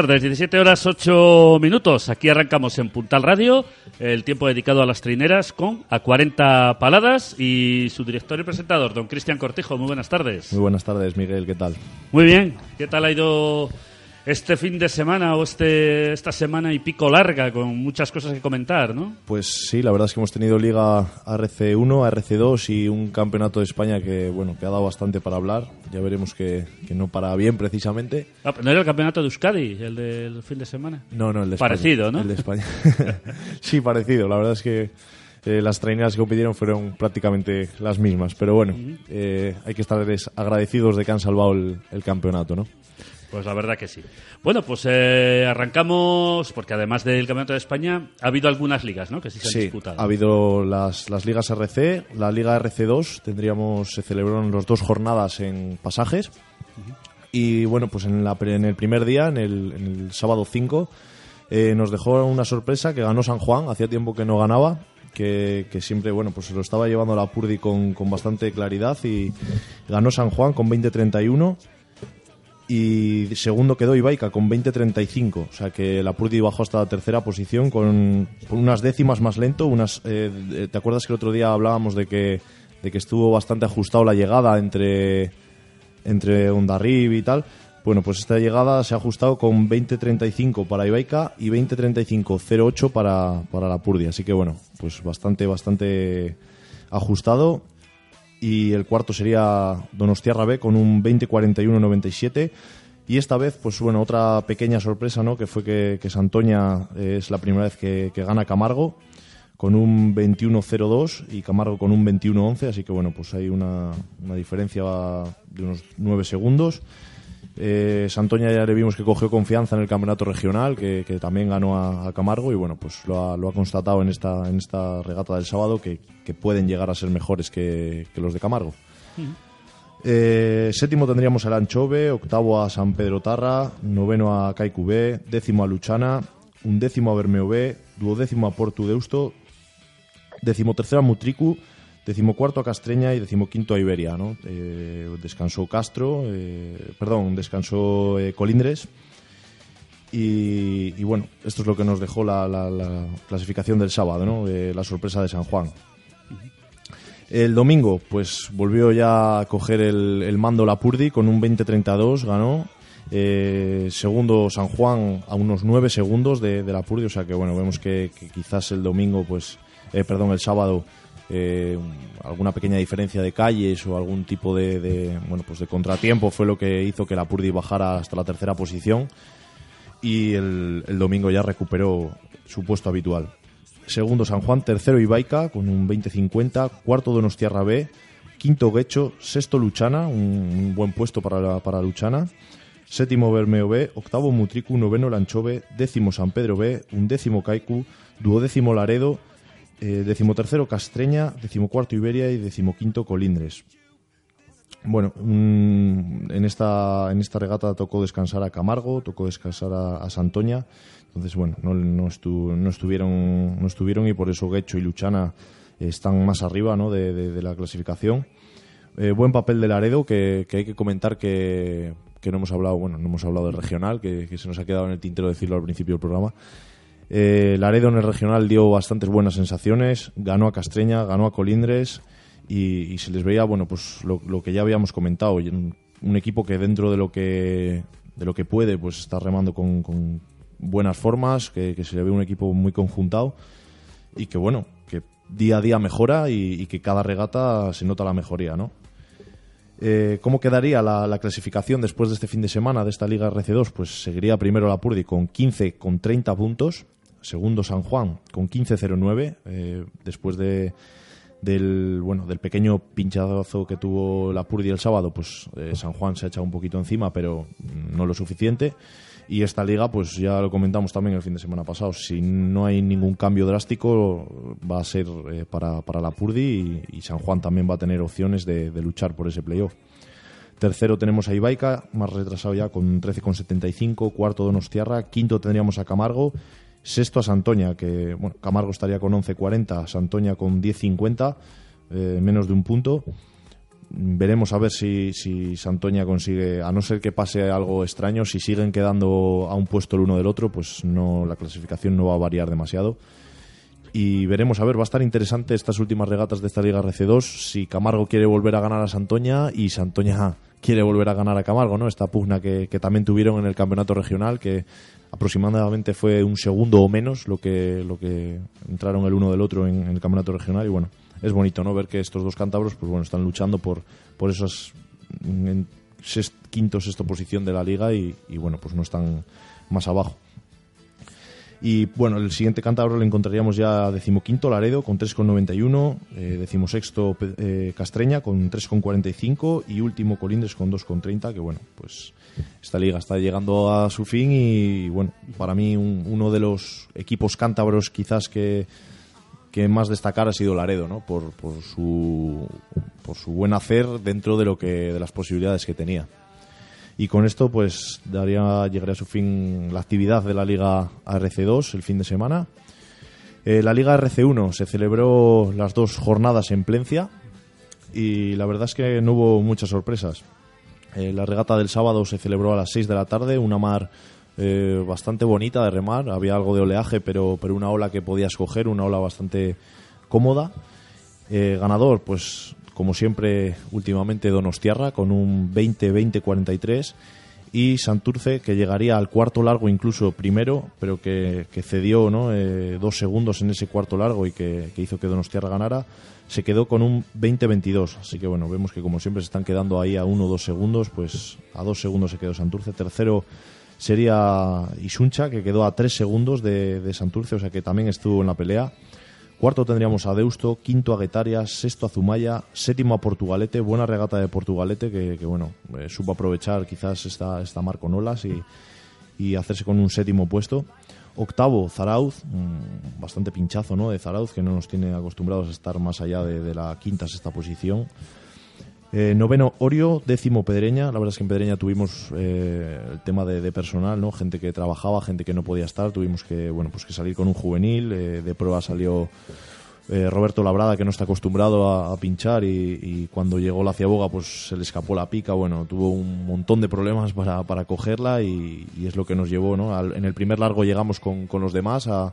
Tardes, 17 horas 8 minutos. Aquí arrancamos en Puntal Radio, el tiempo dedicado a las trineras con a 40 paladas y su director y presentador, don Cristian Cortijo. Muy buenas tardes. Muy buenas tardes, Miguel, ¿qué tal? Muy bien, ¿qué tal ha ido este fin de semana o este, esta semana y pico larga con muchas cosas que comentar, ¿no? Pues sí, la verdad es que hemos tenido Liga RC1, RC2 y un campeonato de España que, bueno, que ha dado bastante para hablar. Ya veremos que, que no para bien precisamente. Ah, ¿No era el campeonato de Euskadi, el del fin de semana? No, no, el de Parecido, España. ¿no? El de España. sí, parecido. La verdad es que eh, las traineras que compitieron fueron prácticamente las mismas. Pero bueno, eh, hay que estar agradecidos de que han salvado el, el campeonato, ¿no? Pues la verdad que sí. Bueno, pues eh, arrancamos, porque además del Campeonato de España, ha habido algunas ligas, ¿no? Que sí se han Sí, disputado. ha habido las, las ligas RC, la liga RC2, tendríamos, se celebraron las dos jornadas en pasajes. Y bueno, pues en, la, en el primer día, en el, en el sábado 5, eh, nos dejó una sorpresa que ganó San Juan, hacía tiempo que no ganaba. Que, que siempre, bueno, pues se lo estaba llevando la Purdi con, con bastante claridad y ganó San Juan con 20-31 y segundo quedó Ibaica con 20-35, o sea que la Purdi bajó hasta la tercera posición con, unas décimas más lento, unas eh, ¿te acuerdas que el otro día hablábamos de que de que estuvo bastante ajustado la llegada entre entre Ondarrib y tal? Bueno, pues esta llegada se ha ajustado con 20-35 para Ibaica y 20-35-08 para, para la Purdi, así que bueno, pues bastante bastante ajustado y el cuarto sería Donostiarra B con un 20-41-97 y esta vez pues bueno otra pequeña sorpresa no que fue que, que Santoña eh, es la primera vez que, gana Camargo con un 21-02 y Camargo con un 21-11 así que bueno pues hay una, una diferencia de unos 9 segundos eh, Santoña ya le vimos que cogió confianza en el campeonato regional, que, que también ganó a, a Camargo y bueno, pues lo ha, lo ha constatado en esta, en esta regata del sábado que, que pueden llegar a ser mejores que, que los de Camargo. Eh, séptimo tendríamos al Anchove, octavo a San Pedro Tarra, noveno a Kaiku B, décimo a Luchana, undécimo a Bermeo B, duodécimo a Portu Deusto, decimotercero a Mutricu, decimocuarto a Castreña y decimoquinto a Iberia. ¿no? Eh, descansó Castro, eh, perdón, descansó eh, Colindres. Y, bueno, esto es lo que nos dejó la, la- la clasificación del sábado, ¿no? La sorpresa de San Juan. El domingo, pues volvió ya a coger el, el mando la Purdi con un 20-32, ganó. Segundo San Juan a unos 9 segundos de, de la Purdi, o sea que bueno, vemos que, quizás el domingo, pues, perdón, el sábado, eh, alguna pequeña diferencia de calles o algún tipo de, bueno, pues de contratiempo fue lo que hizo que la Purdi bajara hasta la tercera posición y el, domingo ya recuperó su puesto habitual. Segundo San Juan, tercero Ibaica con un 20-50, cuarto Donostiarra B, quinto Guecho, sexto Luchana, un, buen puesto para, para Luchana, séptimo Bermeo B, octavo Mutricu, noveno Lanchove, décimo San Pedro B, undécimo Kaiku, duodécimo Laredo, eh, decimotercero Castreña, decimocuarto Iberia y decimoquinto Colindres. Bueno, mm, en esta en esta regata tocó descansar a Camargo, tocó descansar a, Santoña, entonces bueno, no, estu- no estuvieron no estuvieron y por eso Guecho y Luchana están más arriba ¿no? de, la clasificación. Eh, buen papel de Laredo que, hay que comentar que, que no hemos hablado, bueno, no hemos hablado del regional, que se nos ha quedado en el tintero decirlo al principio del programa. Eh, Laredo en el regional dio bastantes buenas sensaciones, ganó a Castreña, ganó a Colindres y, se les veía, bueno, pues lo, que ya habíamos comentado, un, equipo que dentro de lo que de lo que puede, pues está remando con, buenas formas, que, se le ve un equipo muy conjuntado y que bueno, que día a día mejora y, y que cada regata se nota la mejoría, ¿no? Eh, ¿Cómo quedaría la, la clasificación después de este fin de semana de esta Liga RC2? Pues seguiría primero la Purdi con 15 con 30 puntos, segundo San Juan con 15-09, eh, después de, del bueno del pequeño pinchazo que tuvo la Purdi el sábado, pues eh, San Juan se ha echado un poquito encima, pero no lo suficiente. Y esta liga, pues ya lo comentamos también el fin de semana pasado, si no hay ningún cambio drástico, va a ser eh, para, para la Purdi y, San Juan también va a tener opciones de, de luchar por ese playoff. Tercero tenemos a Ibaica, más retrasado ya con 13,75. Cuarto Donostiarra. Quinto tendríamos a Camargo. Sexto a Santoña, que bueno, Camargo estaría con 11,40. Santoña con 10,50. eh, menos de un punto. veremos a ver si, si Santoña consigue, a no ser que pase algo extraño, si siguen quedando a un puesto el uno del otro, pues no la clasificación no va a variar demasiado. Y veremos, a ver, va a estar interesante estas últimas regatas de esta Liga RC2, si Camargo quiere volver a ganar a Santoña y Santoña quiere volver a ganar a Camargo, ¿no? Esta pugna que, también tuvieron en el campeonato regional, que aproximadamente fue un segundo o menos lo que, lo que entraron el uno del otro en, el campeonato regional. Y bueno, es bonito no ver que estos dos cántabros pues bueno están luchando por por esas en sest- quinto sexto posición de la liga y, y, bueno pues no están más abajo y bueno el siguiente cántabro le encontraríamos ya decimoquinto Laredo con 3,91 eh, decimosexto eh, Castreña con 3,45 y último Colindres con 2,30 que bueno pues esta liga está llegando a su fin y bueno para mí un- uno de los equipos cántabros quizás que que más destacar ha sido Laredo, ¿no? Por, por su por su buen hacer dentro de lo que de las posibilidades que tenía. Y con esto, pues daría llegaría a su fin la actividad de la Liga RC2 el fin de semana. Eh, la Liga RC1 se celebró las dos jornadas en Plencia y la verdad es que no hubo muchas sorpresas. Eh, la regata del sábado se celebró a las 6 de la tarde, una mar eh, bastante bonita de remar, había algo de oleaje, pero, pero una ola que podías coger, una ola bastante cómoda. Ganador, pues como siempre últimamente Donostiarra con un 20-20-43 y Santurce que llegaría al cuarto largo incluso primero, pero que, cedió ¿no? Eh, dos segundos en ese cuarto largo y que, hizo que Donostiarra ganara, se quedó con un 20-22. Así que bueno, vemos que como siempre se están quedando ahí a uno o dos segundos, pues a dos segundos se quedó Santurce. Tercero sería Isuncha, que quedó a tres segundos de Santurce, o sea que también estuvo en la pelea. Cuarto tendríamos a Deusto, quinto a Guetaria, sexto a Zumaya, séptimo a Portugalete, buena regata de Portugalete que, bueno, eh, supo aprovechar quizás esta, esta mar con olas y, y hacerse con un séptimo puesto. Octavo, Zarauz, mm, bastante pinchazo ¿no? de Zarauz, que no nos tiene acostumbrados a estar más allá de, de la quinta, sexta posición. Eh, noveno, Orio. Décimo, Pedreña. La verdad es que en Pedreña tuvimos eh, el tema de, de personal, ¿no? Gente que trabajaba, gente que no podía estar. Tuvimos que, bueno, pues que salir con un juvenil. eh, de prueba salió eh, Roberto Labrada, que no está acostumbrado a, a pinchar. Y, y cuando llegó la ciaboga, pues se le escapó la pica. Bueno, tuvo un montón de problemas para, para cogerla y, y es lo que nos llevó, ¿no? Al- en el primer largo llegamos con, con los demás a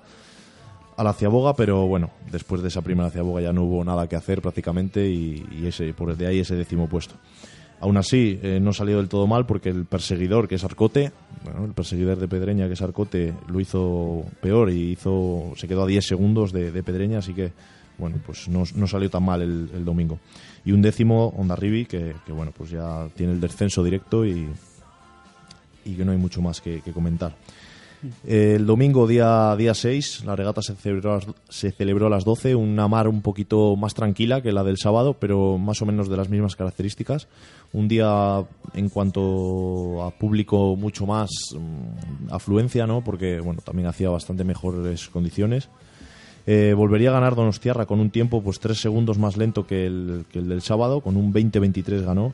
a la ciaboga, pero bueno, después de esa primera ciaboga ya no hubo nada que hacer prácticamente y, ese por de ahí ese décimo puesto. Aún así, eh, no salió del todo mal porque el perseguidor, que es Arcote, bueno, el perseguidor de Pedreña, que es Arcote, lo hizo peor y hizo se quedó a 10 segundos de, Pedreña, así que bueno, pues no, no salió tan mal el, domingo. Y un décimo, Ondarribi, que, que bueno, pues ya tiene el descenso directo y, y que no hay mucho más que comentar. El domingo, día, día 6, la regata se celebró, se celebró a las 12, una mar un poquito más tranquila que la del sábado, pero más o menos de las mismas características. Un día en cuanto a público mucho más mm, afluencia, ¿no? porque bueno, también hacía bastante mejores condiciones. Eh, volvería a ganar Donostiarra con un tiempo pues tres segundos más lento que el, que el del sábado, con un 20-23 ganó.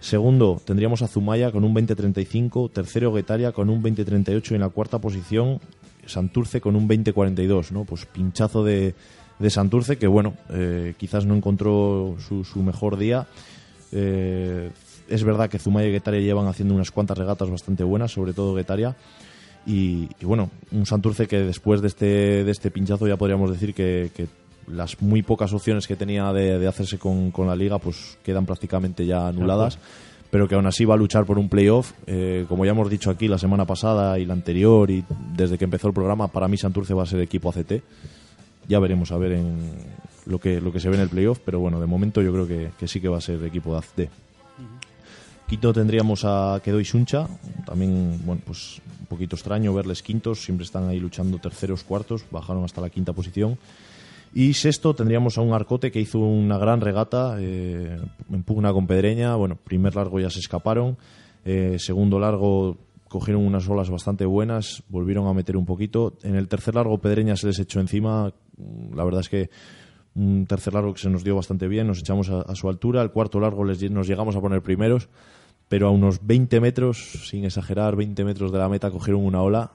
Segundo, tendríamos a Zumaya con un 20-35. Tercero, Guetaria con un 20-38. Y en la cuarta posición, Santurce con un 20-42. ¿no? Pues pinchazo de, de Santurce que, bueno, eh, quizás no encontró su, mejor día. Eh, es verdad que Zumaya y Guetaria llevan haciendo unas cuantas regatas bastante buenas, sobre todo Guetaria. Y, bueno, un Santurce que después de este, de este pinchazo ya podríamos decir que las muy pocas opciones que tenía de, de hacerse con, con la liga pues quedan prácticamente ya anuladas. Pero que aún así va a luchar por un playoff. Eh, como ya hemos dicho aquí la semana pasada y la anterior, y desde que empezó el programa, para mí Santurce va a ser equipo ACT. Ya veremos a ver en lo que, lo que se ve en el playoff, pero bueno, de momento yo creo que, que sí que va a ser equipo de ACT. Quinto tendríamos a Quedo y Suncha, también, bueno, pues un poquito extraño verles quintos, siempre están ahí luchando terceros, cuartos, bajaron hasta la quinta posición. Y sexto tendríamos a un Arcote que hizo una gran regata eh, en pugna con Pedreña. Bueno, primer largo ya se escaparon. Eh, segundo largo cogieron unas olas bastante buenas, volvieron a meter un poquito. En el tercer largo Pedreña se les echó encima. La verdad es que un tercer largo que se nos dio bastante bien, nos echamos a, su altura. El cuarto largo nos llegamos a poner primeros, pero a unos 20 metros, sin exagerar, 20 metros de la meta cogieron una ola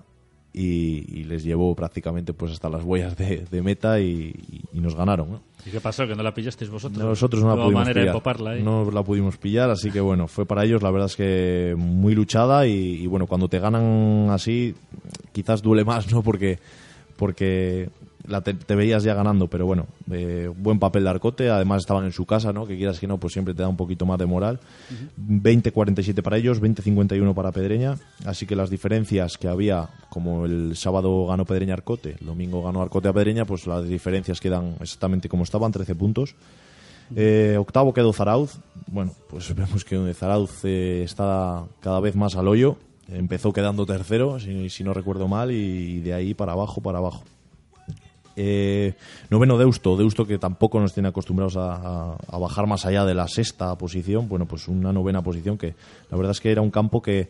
y, y les llevó prácticamente pues hasta las huellas de, de meta y, y nos ganaron. ¿no? ¿Y qué pasó? ¿Que no la pillasteis vosotros? Nosotros no la pudimos manera pillar. de poparla ahí. No la pudimos pillar, así que bueno, fue para ellos la verdad es que muy luchada y, y bueno, cuando te ganan así, quizás duele más, ¿no? Porque, porque la te, te veías ya ganando, pero bueno, eh, buen papel de Arcote, además estaban en su casa, ¿no? Que quieras que no, pues siempre te da un poquito más de moral. 20-47 para ellos, 20-51 para Pedreña, así que las diferencias que había, como el sábado ganó Pedreña Arcote, el domingo ganó Arcote a Pedreña, pues las diferencias quedan exactamente como estaban, 13 puntos. Eh, octavo quedó Zarauz. Bueno, pues vemos que Zarauz eh, está cada vez más al hoyo. Empezó quedando tercero, si, si no recuerdo mal, y de ahí para abajo, para abajo. Eh, noveno Deusto, Deusto que tampoco nos tiene acostumbrados a, bajar más allá de la sexta posición, bueno, pues una novena posición que la verdad es que era un campo que,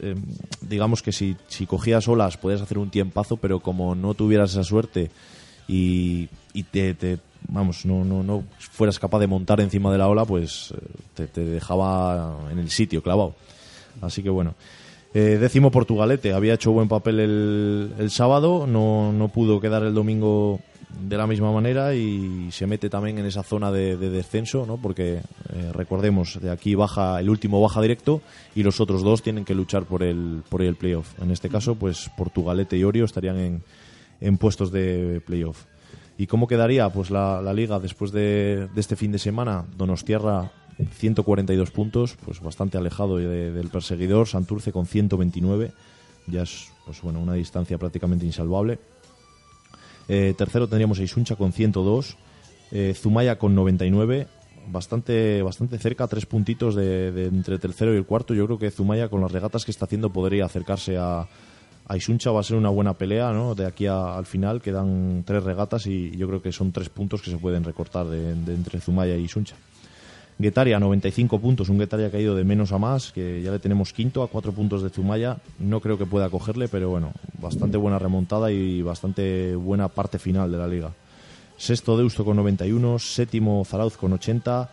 eh, digamos que si, cogías olas podías hacer un tiempazo, pero como no tuvieras esa suerte y, y te, te- vamos, no, no, no fueras capaz de montar encima de la ola, pues eh, te, te dejaba en el sitio clavado. Así que bueno. Eh, décimo Portugalete, había hecho buen papel el, el sábado, no, no pudo quedar el domingo de la misma manera y se mete también en esa zona de, de descenso, ¿no? porque eh, recordemos, de aquí baja el último baja directo y los otros dos tienen que luchar por el, por el playoff. En este caso, pues Portugalete y Orio estarían en, en puestos de playoff. ¿Y cómo quedaría pues la, la liga después de, de este fin de semana? Donostiarra 142 puntos, pues bastante alejado de- del perseguidor, Santurce con 129, ya es pues bueno, una distancia prácticamente insalvable. Eh, tercero tendríamos a Isuncha con 102, eh, Zumaya con 99, bastante, bastante cerca, tres puntitos de, entre tercero y el cuarto. Yo creo que Zumaya con las regatas que está haciendo podría acercarse a, Isuncha, va a ser una buena pelea ¿no? de aquí al final, quedan tres regatas y yo creo que son tres puntos que se pueden recortar de entre Zumaya y Isuncha. Guetaria, 95 puntos, un Guetaria que ha ido de menos a más, que ya le tenemos quinto a cuatro puntos de Zumaya. No creo que pueda cogerle, pero bueno, bastante buena remontada y bastante buena parte final de la liga. Sexto Deusto con 91, séptimo Zarauz con 80,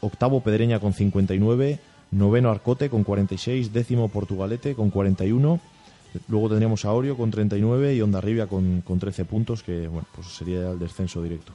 octavo Pedreña con 59, noveno Arcote con 46, décimo Portugalete con 41. Luego tendríamos a Orio con 39 y Ondarribia con, con 13 puntos, que bueno, pues sería el descenso directo.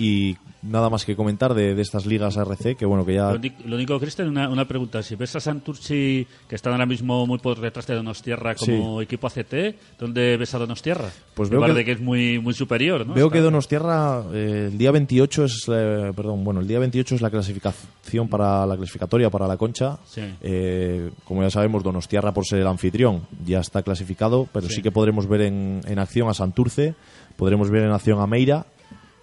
Y nada más que comentar de, de estas ligas RC, que bueno, que ya... Lo, único, Cristian, una, una pregunta. Si ves a Santurci, que están ahora mismo muy por detrás de Donostierra como equipo ACT, ¿dónde ves a Donostierra? Pues veo que- de que es muy, muy superior, ¿no? Veo que Donostierra eh, el día 28 es eh, perdón, bueno, el día 28 es la clasificación para la clasificatoria para la Concha. Sí. Eh, como ya sabemos, Donostierra por ser el anfitrión ya está clasificado, pero sí, que podremos ver en, en acción a Santurce, podremos ver en acción a Meira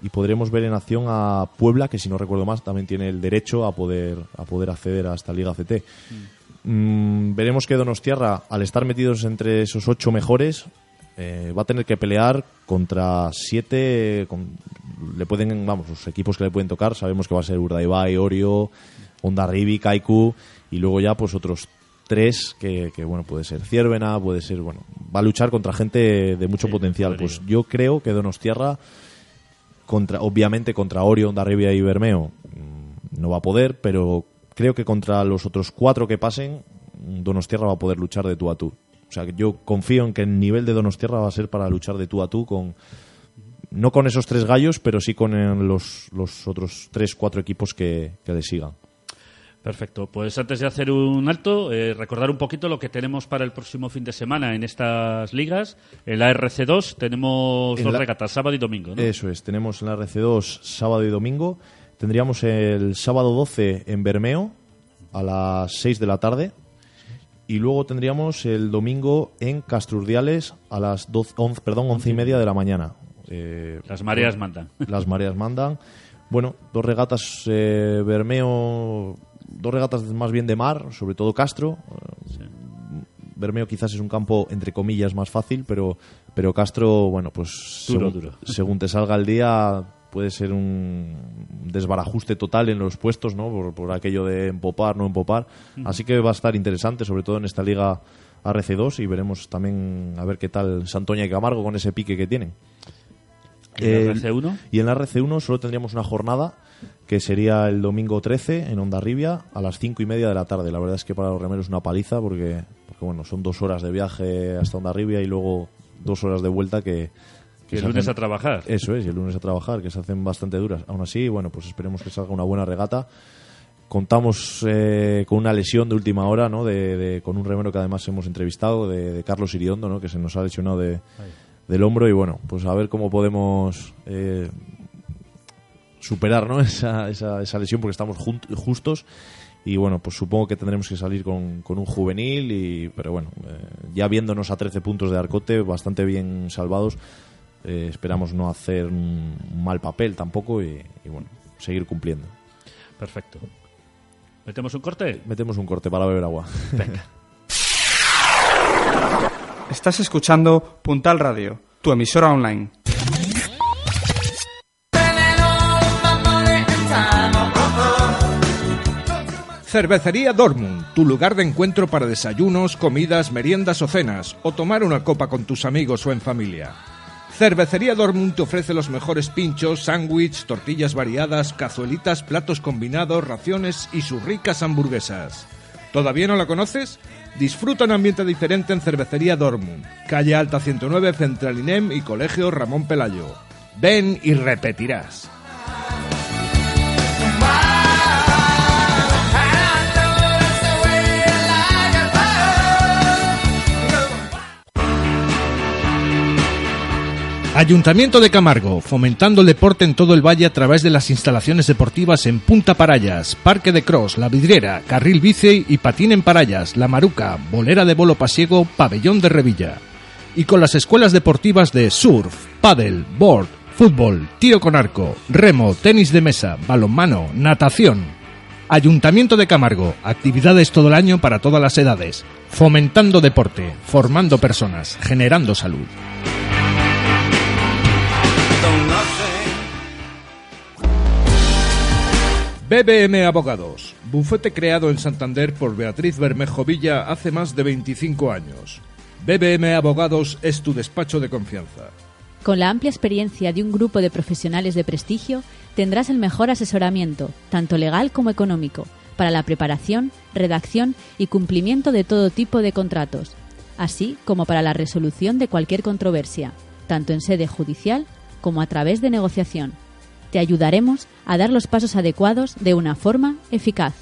y podremos ver en acción a Puebla, que si no recuerdo más también tiene el derecho a poder a poder acceder a esta Liga CT. Mm, veremos que Donostierra, al estar metidos entre esos ocho mejores, eh, va a tener que pelear contra siete. con- le pueden, vamos, los equipos que le pueden tocar. Sabemos que va a ser Urdaibai, Orio, Ondarribi, Kaiku y luego ya pues otros tres que, que, bueno puede ser Ciervena, puede ser bueno va a luchar contra gente de mucho Sí, potencial. Pues yo creo que Donostierra contra obviamente contra Orio, Ondarribia y Bermeo mm, no va a poder, pero creo que contra los otros cuatro que pasen mm, Donostierra va a poder luchar de tú a tú. O sea, yo confío en que el nivel de Donostierra va a ser para luchar de tú a tú con no con esos tres gallos, pero sí con eh, los, los otros tres, cuatro equipos que, que le sigan. Perfecto. Pues antes de hacer un alto, eh, recordar un poquito lo que tenemos para el próximo fin de semana en estas ligas. En la RC2 tenemos En dos la- regatas, sábado y domingo, ¿no? Eso es, tenemos en la RC2 sábado y domingo. Tendríamos el sábado 12 en Bermeo a las 6 de la tarde. Y luego tendríamos el domingo en Castrurdiales a las 12, 11, perdón, 11 y media de la mañana. Eh, Las mareas mandan. las mareas mandan. Bueno, dos regatas eh, Bermeo, dos regatas más bien de mar, sobre todo Castro. Eh, Bermeo quizás es un campo entre comillas más fácil, pero pero Castro, bueno, pues Duro, según, duro. según te salga el día puede ser un desbarajuste total en los puestos, ¿no? Por, por aquello de empopar, no empopar. Así que va a estar interesante, sobre todo en esta liga RC2 y veremos también a ver qué tal Santoña y Camargo con ese pique que tienen. ¿Y la El- RC1? y en la RC1 solo tendríamos una jornada que sería el domingo 13 en Ondarribia a las 5 y media de la tarde. La verdad es que para los remeros es una paliza porque, porque bueno, son dos horas de viaje hasta Ondarribia y luego dos horas de vuelta que... Que el se lunes hacen- a trabajar. Eso es, y el lunes a trabajar, que se hacen bastante duras. Aún así, bueno, pues esperemos que salga una buena regata. Contamos eh, con una lesión de última hora, ¿no? De, de- con un remero que además hemos entrevistado, de, de Carlos Iriondo, ¿no? Que se nos ha lesionado de, del hombro y bueno, pues a ver cómo podemos eh, superar, ¿no? Esa, esa, esa lesión porque estamos justos y bueno, pues supongo que tendremos que salir con, con un juvenil y pero bueno, eh, ya viéndonos a 13 puntos de Arcote, bastante bien salvados, eh, esperamos no hacer un mal papel tampoco y, y bueno, seguir cumpliendo. Perfecto. ¿Metemos un corte? Metemos un corte para beber agua. Estás escuchando Puntal Radio, tu emisora online. Cervecería Dortmund, tu lugar de encuentro para desayunos, comidas, meriendas o cenas, o tomar una copa con tus amigos o en familia. Cervecería Dortmund te ofrece los mejores pinchos, sándwich, tortillas variadas, cazuelitas, platos combinados, raciones y sus ricas hamburguesas. ¿Todavía no la conoces? Disfruta un ambiente diferente en Cervecería Dortmund, calle Alta 109, Centralinem y Colegio Ramón Pelayo. Ven y repetirás. Ayuntamiento de Camargo, fomentando el deporte en todo el valle a través de las instalaciones deportivas en Punta Parayas, Parque de Cross, La Vidriera, Carril Bici y Patín en Parayas, La Maruca, Bolera de Bolo Pasiego, Pabellón de Revilla. Y con las escuelas deportivas de surf, paddle, board, fútbol, tiro con arco, remo, tenis de mesa, balonmano, natación. Ayuntamiento de Camargo, actividades todo el año para todas las edades, fomentando deporte, formando personas, generando salud. BBM Abogados, bufete creado en Santander por Beatriz Bermejo Villa hace más de 25 años. BBM Abogados es tu despacho de confianza. Con la amplia experiencia de un grupo de profesionales de prestigio, tendrás el mejor asesoramiento, tanto legal como económico, para la preparación, redacción y cumplimiento de todo tipo de contratos, así como para la resolución de cualquier controversia, tanto en sede judicial como a través de negociación. Te ayudaremos a dar los pasos adecuados de una forma eficaz.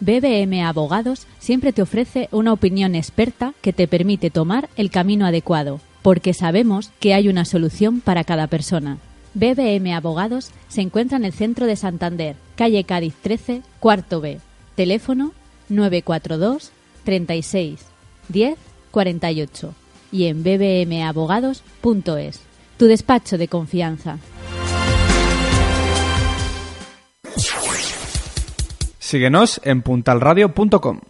BBM Abogados siempre te ofrece una opinión experta que te permite tomar el camino adecuado, porque sabemos que hay una solución para cada persona. BBM Abogados se encuentra en el centro de Santander, calle Cádiz 13, cuarto B. Teléfono 942 36 10 48 y en bbmabogados.es. Tu despacho de confianza. Síguenos en puntalradio.com.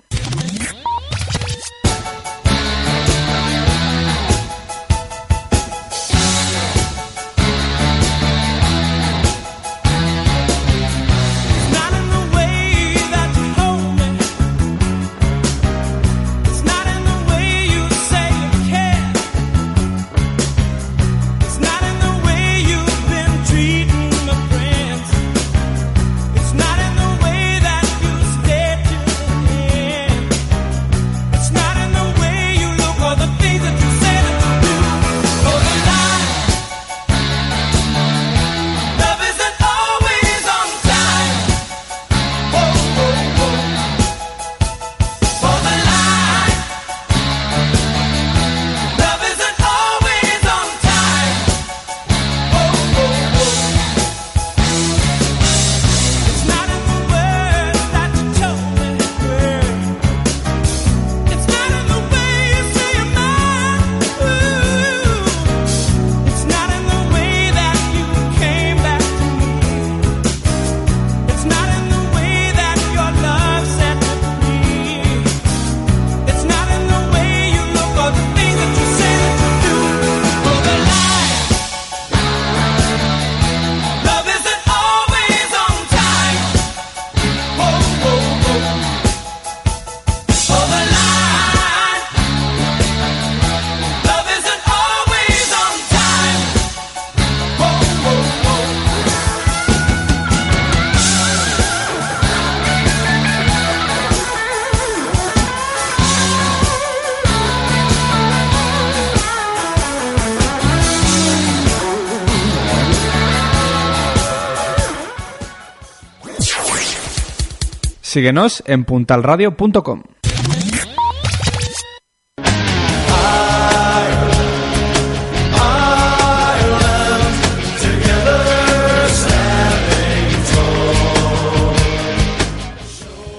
Síguenos en puntalradio.com.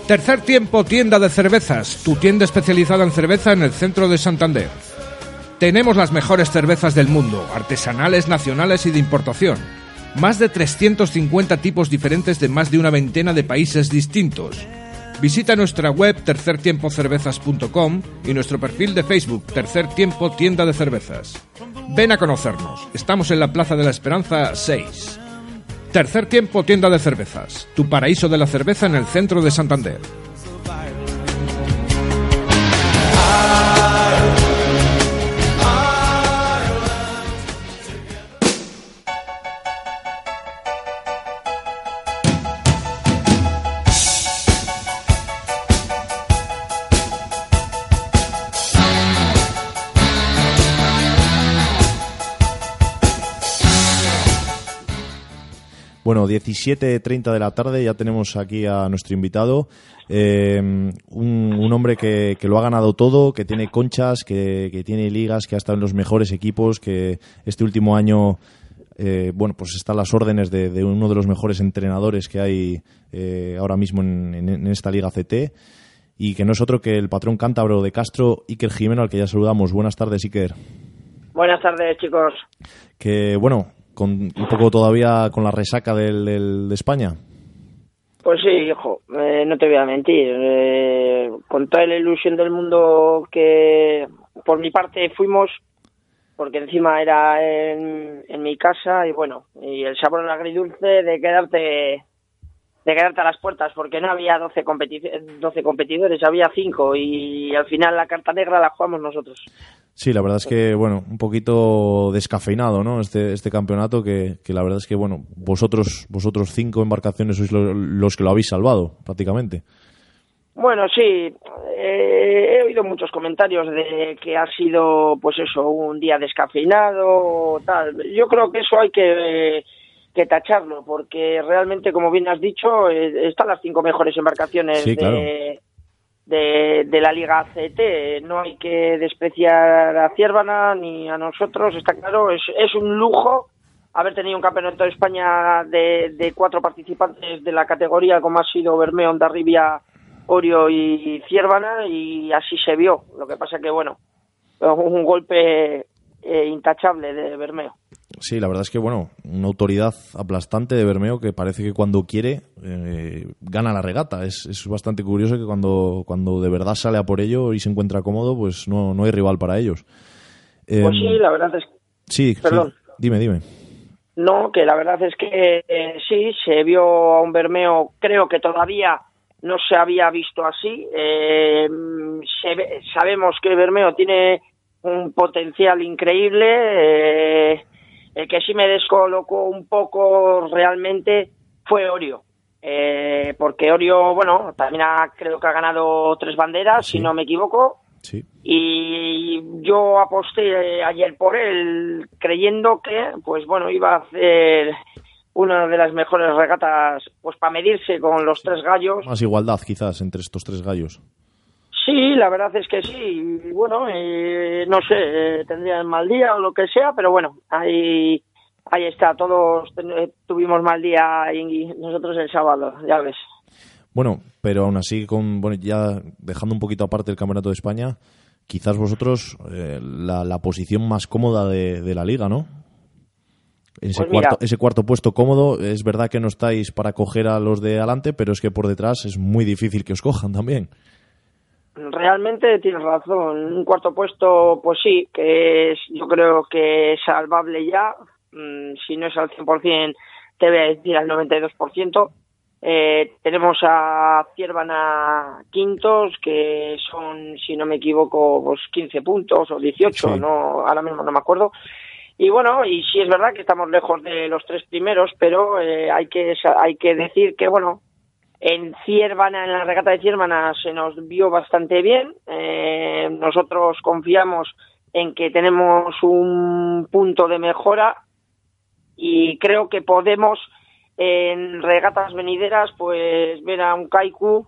Tercer tiempo, tienda de cervezas, tu tienda especializada en cerveza en el centro de Santander. Tenemos las mejores cervezas del mundo, artesanales, nacionales y de importación. Más de 350 tipos diferentes de más de una veintena de países distintos. Visita nuestra web tercertiempocervezas.com y nuestro perfil de Facebook Tercer Tiempo Tienda de Cervezas. Ven a conocernos. Estamos en la Plaza de la Esperanza 6. Tercer Tiempo Tienda de Cervezas, tu paraíso de la cerveza en el centro de Santander. Bueno, 17.30 de la tarde, ya tenemos aquí a nuestro invitado, eh, un, un hombre que, que lo ha ganado todo, que tiene conchas, que, que tiene ligas, que ha estado en los mejores equipos, que este último año, eh, bueno, pues está a las órdenes de, de uno de los mejores entrenadores que hay eh, ahora mismo en, en- en esta liga CT, y que no es otro que el patrón cántabro de Castro, Iker Jimeno, al que ya saludamos. Buenas tardes, Iker. Buenas tardes, chicos. Que, bueno, con un poco todavía con la resaca del, de España. Pues sí, hijo, eh, no te voy a mentir. eh, con toda la ilusión del mundo que por mi parte fuimos, porque encima era en, en mi casa y bueno, y el sabor agridulce de quedarte de quedarte a las puertas, porque no había 12, competi- 12 competidores, había 5 y al final la carta negra la jugamos nosotros. Sí, la verdad es que, bueno, un poquito descafeinado, ¿no? Este, este campeonato que, que la verdad es que, bueno, vosotros, vosotros cinco embarcaciones sois lo- los que lo habéis salvado, prácticamente. Bueno, sí, eh, he oído muchos comentarios de que ha sido, pues eso, un día descafeinado, tal. Yo creo que eso hay que, que tacharlo, porque realmente, como bien has dicho, eh, están las cinco mejores embarcaciones Sí, claro. de, de, de la Liga CT. No hay que despreciar a Ciervana ni a nosotros, está claro, es, es un lujo haber tenido un campeonato de España de, de cuatro participantes de la categoría, como ha sido Bermeo, Ondarribia, Orio y Ciervana, y así se vio. Lo que pasa que, bueno, un golpe eh, intachable de Bermeo. Sí, la verdad es que, bueno, una autoridad aplastante de Bermeo que parece que cuando quiere eh, gana la regata. Es, es bastante curioso que cuando, cuando de verdad sale a por ello y se encuentra cómodo, pues no, no hay rival para ellos. Pues Em, sí, la verdad es sí, sí. perdón. Dime, dime. No, que la verdad es que eh, sí, se vio a un Bermeo, creo que todavía no se había visto así. Eh, se ve- sabemos que Bermeo tiene un potencial increíble. eh, el que sí me descolocó un poco realmente fue Orio. Eh, porque Orio, bueno, también ha- creo que ha ganado tres banderas, Sí. si no me equivoco. Sí. y yo aposté ayer por él creyendo que pues bueno iba a hacer una de las mejores regatas pues para medirse con los tres gallos Más igualdad, quizás, entre estos tres gallos. Sí la verdad es que sí y bueno eh, no sé eh, tendrían mal día o lo que sea pero bueno ahí ahí está todos eh, tuvimos mal día y nosotros el sábado ya ves Bueno, pero aún así, con, bueno, ya dejando un poquito aparte el Campeonato de España, quizás vosotros eh, la, la posición más cómoda de, de la liga, ¿no? Ese, Pues cuarto, ese cuarto puesto cómodo, es verdad que no estáis para coger a los de adelante, pero es que por detrás es muy difícil que os cojan también. Realmente tienes razón. Un cuarto puesto, pues sí, que es, yo creo que es salvable ya. Mm, si no es al 100%, te voy a decir al 92%. Eh, tenemos a Ciervana quintos, que son, si no me equivoco, pues 15 puntos o 18, Sí. no, ahora mismo no me acuerdo. Y bueno, y sí es verdad que estamos lejos de los tres primeros, pero eh, hay que hay que decir que bueno, en Ciervana, en la regata de Ciervana, se nos vio bastante bien. Eh, nosotros confiamos en que tenemos un punto de mejora y creo que podemos en regatas venideras pues ver a un Kaiku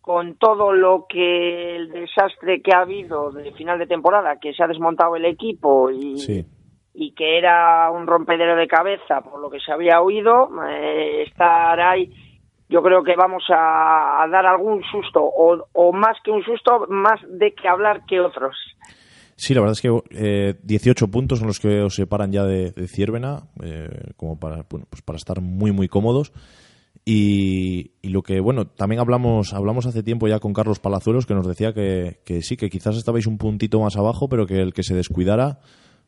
con todo lo que el desastre que ha habido de final de temporada, que se ha desmontado el equipo y, Sí. y que era un rompedero de cabeza por lo que se había oído, eh, estar ahí, yo creo que vamos a, dar algún susto, o, o más que un susto, más de que hablar que otros. Sí, la verdad es que eh, 18 puntos son los que os separan ya de, de Ciervena, eh, como para, bueno, pues para estar muy, muy cómodos. Y, y lo que, bueno, también hablamos, hablamos hace tiempo ya con Carlos Palazuelos, que nos decía que, que sí, que quizás estabais un puntito más abajo, pero que el que se descuidara,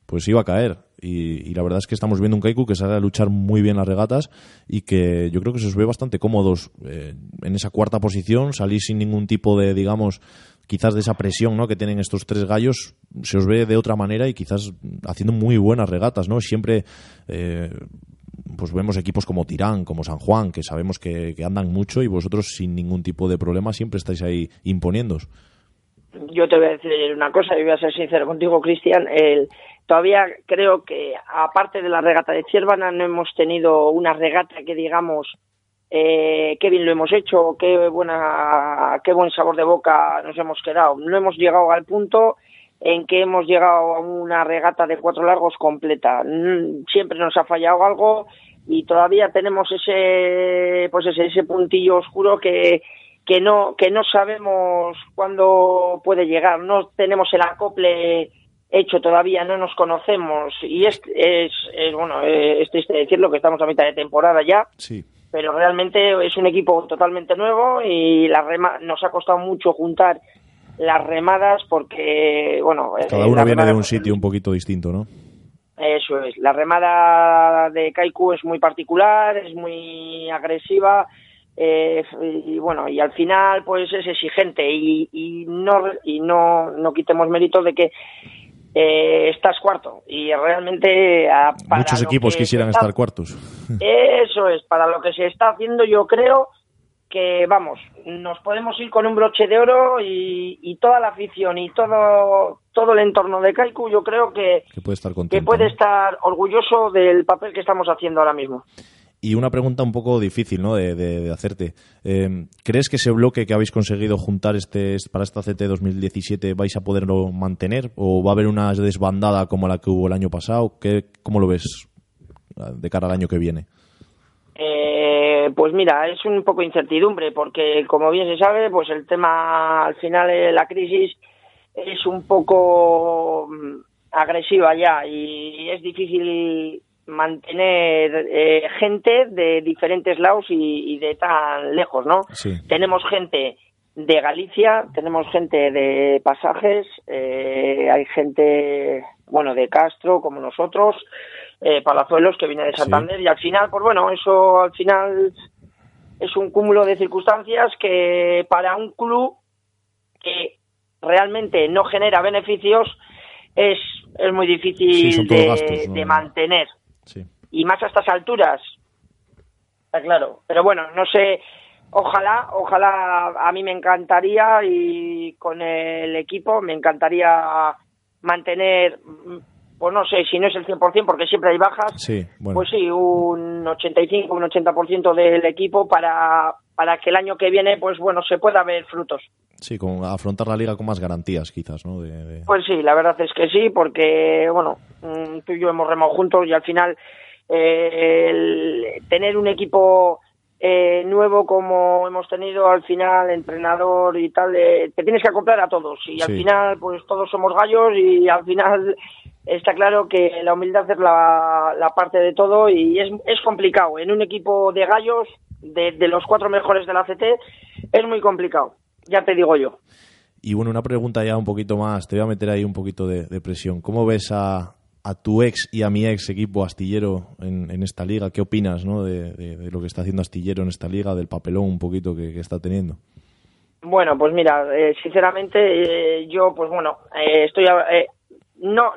pues iba a caer. Y, y la verdad es que estamos viendo un Kaiku que sale a luchar muy bien las regatas y que yo creo que se os ve bastante cómodos eh, en esa cuarta posición, salís sin ningún tipo de, digamos, quizás de esa presión ¿no? que tienen estos tres gallos, se os ve de otra manera y quizás haciendo muy buenas regatas, ¿no? Siempre eh, pues vemos equipos como Tirán, como San Juan, que sabemos que, andan mucho y vosotros sin ningún tipo de problema siempre estáis ahí imponiéndos. Yo te voy a decir una cosa, y voy a ser sincero contigo, Cristian. El, todavía creo que, aparte de la regata de Ciervana, no hemos tenido una regata que digamos eh, qué bien lo hemos hecho, qué buena, qué buen sabor de boca nos hemos quedado. No hemos llegado al punto en que hemos llegado a una regata de cuatro largos completa. Mm, Siempre nos ha fallado algo y todavía tenemos ese, pues ese, ese puntillo oscuro que, que no, que no sabemos cuándo puede llegar. No tenemos el acople hecho todavía, no nos conocemos y es, es, es bueno, eh, es triste decirlo que estamos a mitad de temporada ya, Sí. pero realmente es un equipo totalmente nuevo y la rema nos ha costado mucho juntar las remadas porque, bueno... eh, Cada uno viene de un sitio un poquito distinto, ¿no? Eso es, la remada de Kaiku es muy particular, es muy agresiva eh, y bueno, y al final pues es exigente y, y no y no, no quitemos mérito de que eh, estás cuarto y realmente a- para Muchos equipos que quisieran está- estar cuartos. eso es, para lo que se está haciendo yo creo que, vamos, nos podemos ir con un broche de oro y, y toda la afición y todo, todo el entorno de Kaiku yo creo que, que puede estar que contento. puede ¿no? estar orgulloso del papel que estamos haciendo ahora mismo. Y una pregunta un poco difícil, ¿no? De, hacerte. Eh, ¿Crees que ese bloque que habéis conseguido juntar este para esta CT 2017 vais a poderlo mantener o va a haber una desbandada como la que hubo el año pasado? ¿Qué, ¿Cómo lo ves ah, de cara al año que viene? Eh, pues mira, es un poco incertidumbre porque, como bien se sabe, pues el tema, al final, de la crisis es un poco mm, agresiva ya y es difícil mantener eh, gente de diferentes lados y, y de tan lejos, ¿no? Sí. Tenemos gente de Galicia, tenemos gente de Pasajes, eh, hay gente, bueno, de Castro, como nosotros, eh, Palazuelos, que viene de Sí. Santander, y al final, pues bueno, eso al final es un cúmulo de circunstancias que para un club que realmente no genera beneficios es, es muy difícil Sí, son todo de, gastos, ¿no? de mantener Sí. y más a estas alturas. Está claro. Pero bueno, no sé. Ojalá, ojalá a mí me encantaría y con el equipo me encantaría mantener, pues no sé si no es el 100% porque siempre hay bajas, Sí, bueno. pues sí, un 85, un 80% del equipo para, para que el año que viene, pues bueno, se pueda ver frutos. Sí, con afrontar la liga con más garantías, quizás, ¿no? De, de- Pues sí, la verdad es que sí, porque, bueno, mm, tú y yo hemos remado juntos y al final eh, el tener un equipo eh, nuevo como hemos tenido, al final, entrenador y tal, eh, te tienes que acoplar a todos y al final, pues todos somos gallos y al final está claro que la humildad es la, la parte de todo y es, es complicado. En un equipo de gallos, de, de los cuatro mejores de la CT, es muy complicado, ya te digo yo. Y bueno, una pregunta ya un poquito más, te voy a meter ahí un poquito de, de presión. ¿Cómo ves a, a tu ex y a mi ex equipo astillero en, en esta liga? ¿Qué opinas ¿no? de, de- de lo que está haciendo astillero en esta liga, del papelón un poquito que, que está teniendo? Bueno, pues mira, eh, sinceramente eh, yo, pues bueno, eh, estoy, eh, no,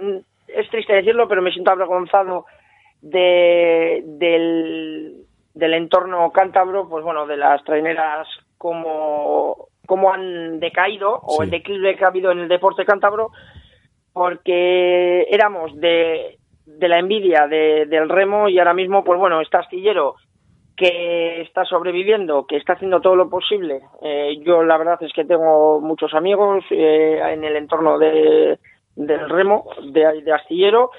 es triste decirlo, pero me siento avergonzado de, del, del entorno cántabro, pues bueno, de las traineras como, como han decaído o Sí. el declive que ha habido en el deporte cántabro, porque éramos de, de la envidia de- del remo y ahora mismo, pues bueno, está astillero que está sobreviviendo, que está haciendo todo lo posible. Eh, yo la verdad es que tengo muchos amigos eh, en el entorno de, del remo, de, de astillero,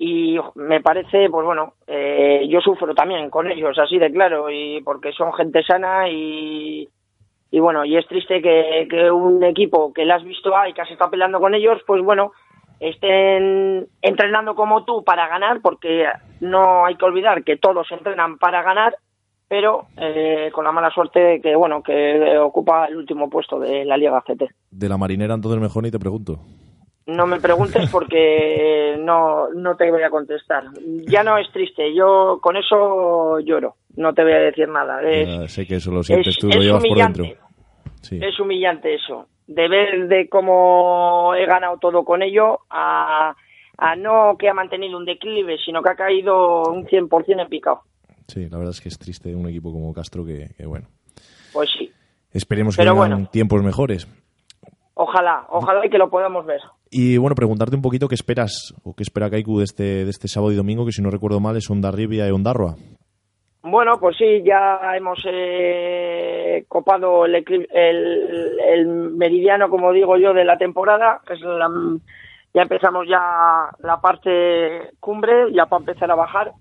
y me parece, pues bueno, eh, yo sufro también con ellos, así de claro, y porque son gente sana y, y bueno, y es triste que, un equipo que le has visto ahí, que has estado peleando con ellos, pues bueno, estén entrenando como tú para ganar, porque no hay que olvidar que todos entrenan para ganar, pero eh, con la mala suerte que, bueno, que ocupa el último puesto de la Liga CT. De la marinera, entonces mejor ni te pregunto. No me preguntes porque no, no te voy a contestar. Ya no es triste, yo con eso lloro, no te voy a decir nada. Es, sé que eso lo sientes es- tú, lo llevas por dentro. Sí. es humillante eso, de ver de cómo he ganado todo con ello a, a no que ha mantenido un declive, sino que ha caído un 100% en picado. Sí, la verdad es que es triste un equipo como Castro que, que, bueno, Pues sí, esperemos que vengan bueno. tiempos mejores. ojalá, ojalá y que lo podamos ver. Y bueno, preguntarte un poquito qué esperas o qué espera Kaiku de este, de este sábado y domingo, que si no recuerdo mal es Ondarribia y Ondarroa. Bueno, pues sí, ya hemos eh, copado el, el, el meridiano, como digo yo, de la temporada. que es la- ya empezamos ya la parte cumbre, ya para empezar a bajar.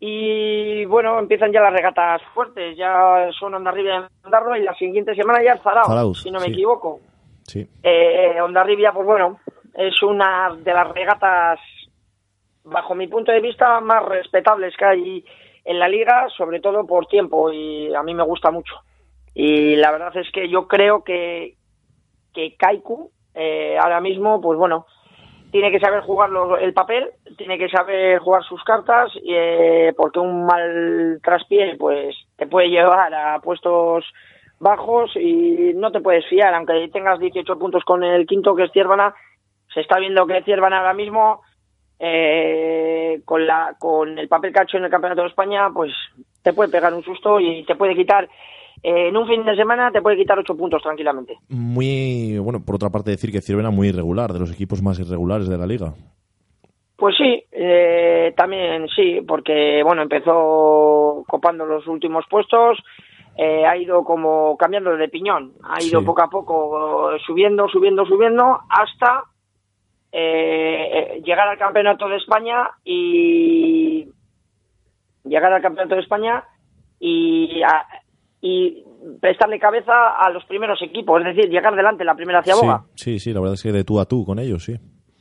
Y bueno, empiezan ya las regatas fuertes. Ya son Ondarribia y Ondarroa y la siguiente semana ya el Zarao, si no me sí. equivoco. Sí, Eh, Ondarribia, pues bueno, es una de las regatas, bajo mi punto de vista, más respetables que hay en la liga, sobre todo por tiempo, y a mí me gusta mucho. Y la verdad es que yo creo que, que Kaiku, eh, ahora mismo, pues bueno, tiene que saber jugar el papel, tiene que saber jugar sus cartas, eh, porque un mal traspié, pues te puede llevar a puestos bajos y no te puedes fiar, aunque tengas 18 puntos con el quinto que es Ciervana, se está viendo que Ciervana ahora mismo eh, con la con el papel hecho en el Campeonato de España, pues te puede pegar un susto y te puede quitar eh, en un fin de semana te puede quitar 8 puntos tranquilamente. muy, bueno, por otra parte decir que Ciervena muy irregular, de los equipos más irregulares de la liga. Pues sí, eh, también sí, porque bueno, empezó copando los últimos puestos, eh, ha ido como cambiando de piñón, ha ido Sí. poco a poco eh, subiendo, subiendo, subiendo, hasta eh, eh, llegar al campeonato de España y llegar al campeonato de España y, a- y prestarle cabeza a los primeros equipos, es decir, llegar delante la primera Sí, ciaboga. sí, sí, la verdad es que de tú a tú con ellos, sí.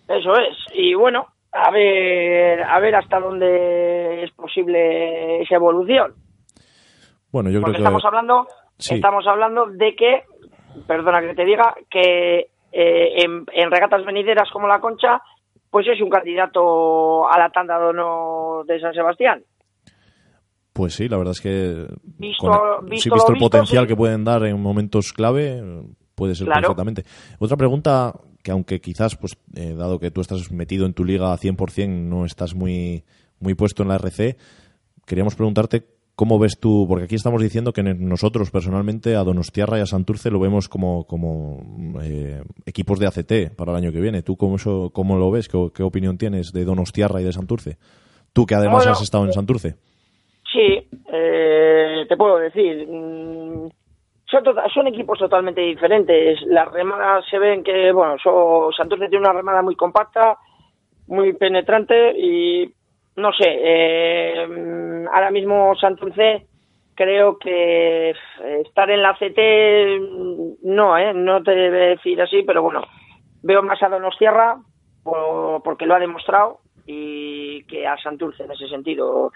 Eso es. Y bueno, a ver, a ver hasta dónde es posible esa evolución. Bueno, yo creo que... estamos hablando, Sí. estamos hablando de que, perdona que te diga, que eh, en, en regatas venideras como la Concha, pues es un candidato a la tanda de honor de San Sebastián. Pues sí, la verdad es que Visto- con- visto sí, visto el visto, potencial sí. que pueden dar en momentos clave, puede ser Claro. perfectamente. Otra pregunta que aunque quizás, pues eh, dado que tú estás metido en tu liga a 100%, no estás muy, muy puesto en la RC, queríamos preguntarte cómo ves tú, porque aquí estamos diciendo que nosotros personalmente a Donostiarra y a Santurce lo vemos como, como eh, equipos de ACT para el año que viene. ¿Tú cómo, eso, cómo lo ves? ¿Qué, qué opinión tienes de Donostiarra y de Santurce? Tú que además Bueno, has estado en Santurce. Sí, eh, te puedo decir. mm, Son, tota- son equipos totalmente diferentes. Las remadas se ven que, bueno, so- Santurce tiene una remada muy compacta, muy penetrante y, no sé, eh, ahora mismo Santurce creo que eh, estar en la CT, no, ¿eh? No te debe decir así, pero bueno, veo más a Donostierra por- porque lo ha demostrado y que a Santurce en ese sentido.